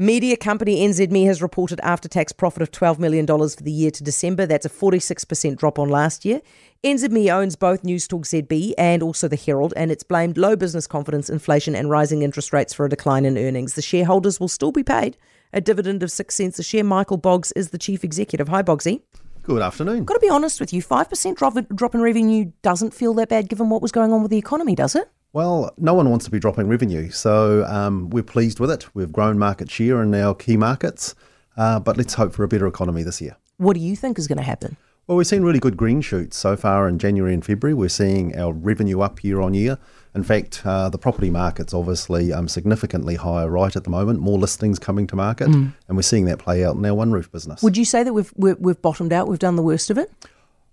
Media company NZME has reported after tax profit of $12 million for the year to December. That's a 46% drop on last year. NZME owns both Newstalk ZB and also the Herald, and it's blamed low business confidence, inflation, and rising interest rates for a decline in earnings. The shareholders will still be paid a dividend of six cents a share. Michael Boggs is the chief executive. Hi, Boggsy. Good afternoon. Got to be honest with you, 5% drop, drop in revenue doesn't feel that bad given what was going on with the economy, does it? Well, no one wants to be dropping revenue, so um, we're pleased with it. We've grown market share in our key markets, uh, but let's hope for a better economy this year. What do you think is going to happen? Well, we've seen really good green shoots so far in January and February. We're seeing our revenue up year on year. In fact, uh, the property market's obviously um, significantly higher right at the moment. More listings coming to market, mm. and we're seeing that play out in our OneRoof business. Would you say that we've we've bottomed out? We've done the worst of it?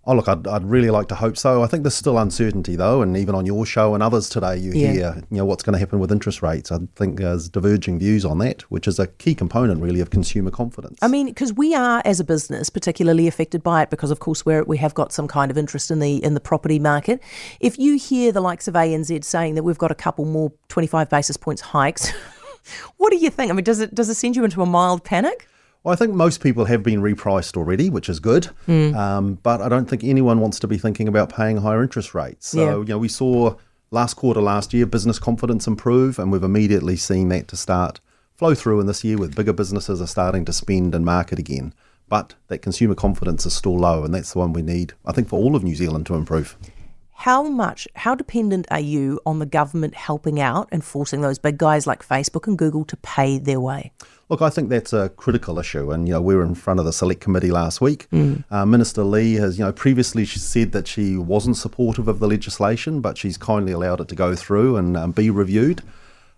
Oh, look, I'd, I'd really like to hope so. I think there's still uncertainty, though, and even on your show and others today, you yeah. hear you know what's going to happen with interest rates. I think there's diverging views on that, which is a key component, really, of consumer confidence. I mean, because we are, as a business, particularly affected by it, because of course we we have got some kind of interest in the in the property market. If you hear the likes of ANZ saying that we've got a couple more 25 basis points hikes, what do you think? I mean, does it does it send you into a mild panic? Well, I think most people have been repriced already, which is good. Mm. Um, but I don't think anyone wants to be thinking about paying higher interest rates. So, yeah. you know, we saw last quarter last year business confidence improve, and we've immediately seen that to start flow through in this year with bigger businesses are starting to spend and market again. But that consumer confidence is still low, and that's the one we need, I think, for all of New Zealand to improve. How much, how dependent are you on the government helping out and forcing those big guys like Facebook and Google to pay their way? Look, I think that's a critical issue, and you know we were in front of the select committee last week. Mm. Uh, Minister Lee has, you know, previously she said that she wasn't supportive of the legislation, but she's kindly allowed it to go through and um, be reviewed.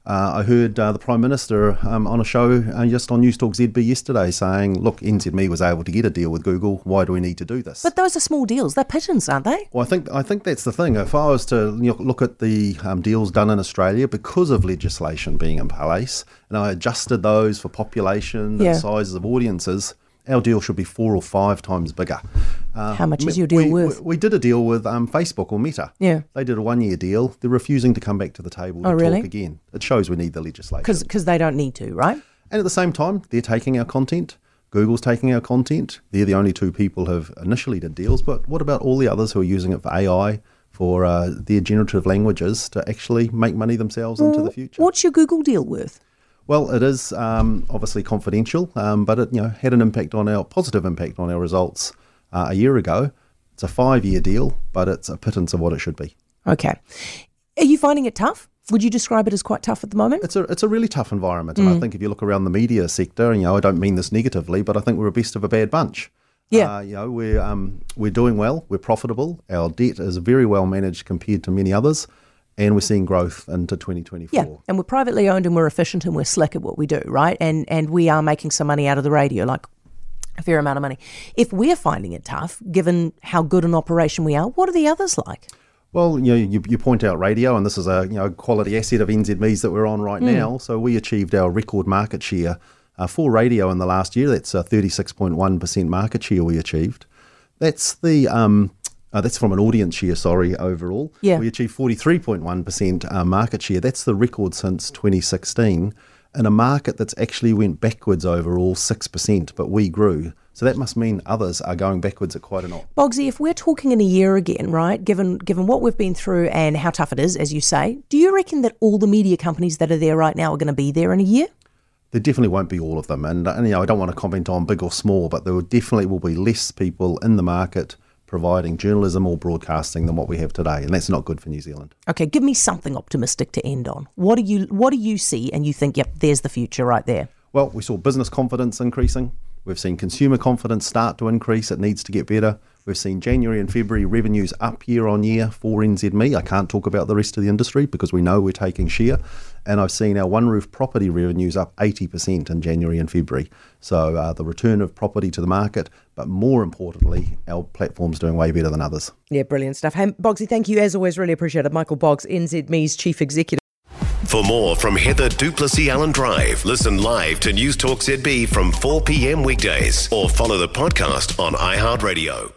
Uh, I heard uh, the Prime Minister um, on a show uh, just on Newstalk ZB yesterday saying, look, NZME was able to get a deal with Google. Why do we need to do this? But those are small deals. They're pittance, aren't they? Well, I think I think that's the thing. If I was to you know, look at the um, deals done in Australia because of legislation being in place, and I adjusted those for population yeah. and sizes of audiences – our deal should be four or five times bigger. Uh, How much is your deal we, worth? We, we, did a deal with um, Facebook or Meta. Yeah. They did a one year deal. They're refusing to come back to the table to oh, really? talk again. It shows we need the legislation. Because they don't need to, right? And at the same time, they're taking our content. Google's taking our content. They're the only two people who have initially did deals. But what about all the others who are using it for AI, for uh, their generative languages to actually make money themselves into the future? What's your Google deal worth? Well, it is um, obviously confidential, um, but it you know had an impact on our positive impact on our results uh, a year ago. It's a five-year deal, but it's a pittance of what it should be. Okay, are you finding it tough? Would you describe it as quite tough at the moment? It's a it's a really tough environment, and I mm. think if you look around the media sector, and you know, I don't mean this negatively, but I think we're a best of a bad bunch. Yeah, uh, you know, we're um, we're doing well, we're profitable, our debt is very well managed compared to many others and we're seeing growth into 2024. Yeah, and we're privately owned and we're efficient and we're slick at what we do, right? And and we are making some money out of the radio, like a fair amount of money. If we're finding it tough, given how good an operation we are, what are the others like? Well, you, know, you, you point out radio, and this is a you know quality asset of NZME's that we're on right mm. now. So we achieved our record market share uh, for radio in the last year. That's a 36.1% market share we achieved. That's the um, uh, that's from an audience share, sorry, overall. Yeah. We achieved 43.1% uh, market share. That's the record since 2016 in a market that's actually went backwards overall 6%, but we grew. So that must mean others are going backwards at quite a lot. Boggsy, if we're talking in a year again, right, given given what we've been through and how tough it is, as you say, do you reckon that all the media companies that are there right now are going to be there in a year? There definitely won't be all of them. And, and you know, I don't want to comment on big or small, but there definitely will be less people in the market providing journalism or broadcasting than what we have today, and that's not good for New Zealand. Okay, give me something optimistic to end on. What do you what do you see, and you think, yep, there's the future right there? Well, we saw business confidence increasing. We've seen consumer confidence start to increase. It needs to get better. We've seen January and February revenues up year on year for NZME. I can't talk about the rest of the industry because we know we're taking share. And I've seen our OneRoof property revenues up 80% in January and February. So uh, the return of property to the market, but more importantly, our platform's doing way better than others. Yeah, brilliant stuff. Hey, Boggsy, thank you as always. Really appreciate it. Michael Boggs, NZME's Chief Executive. For more from Heather du Plessis-Allen Drive, listen live to Newstalk ZB from 4 p.m. weekdays or follow the podcast on iHeartRadio.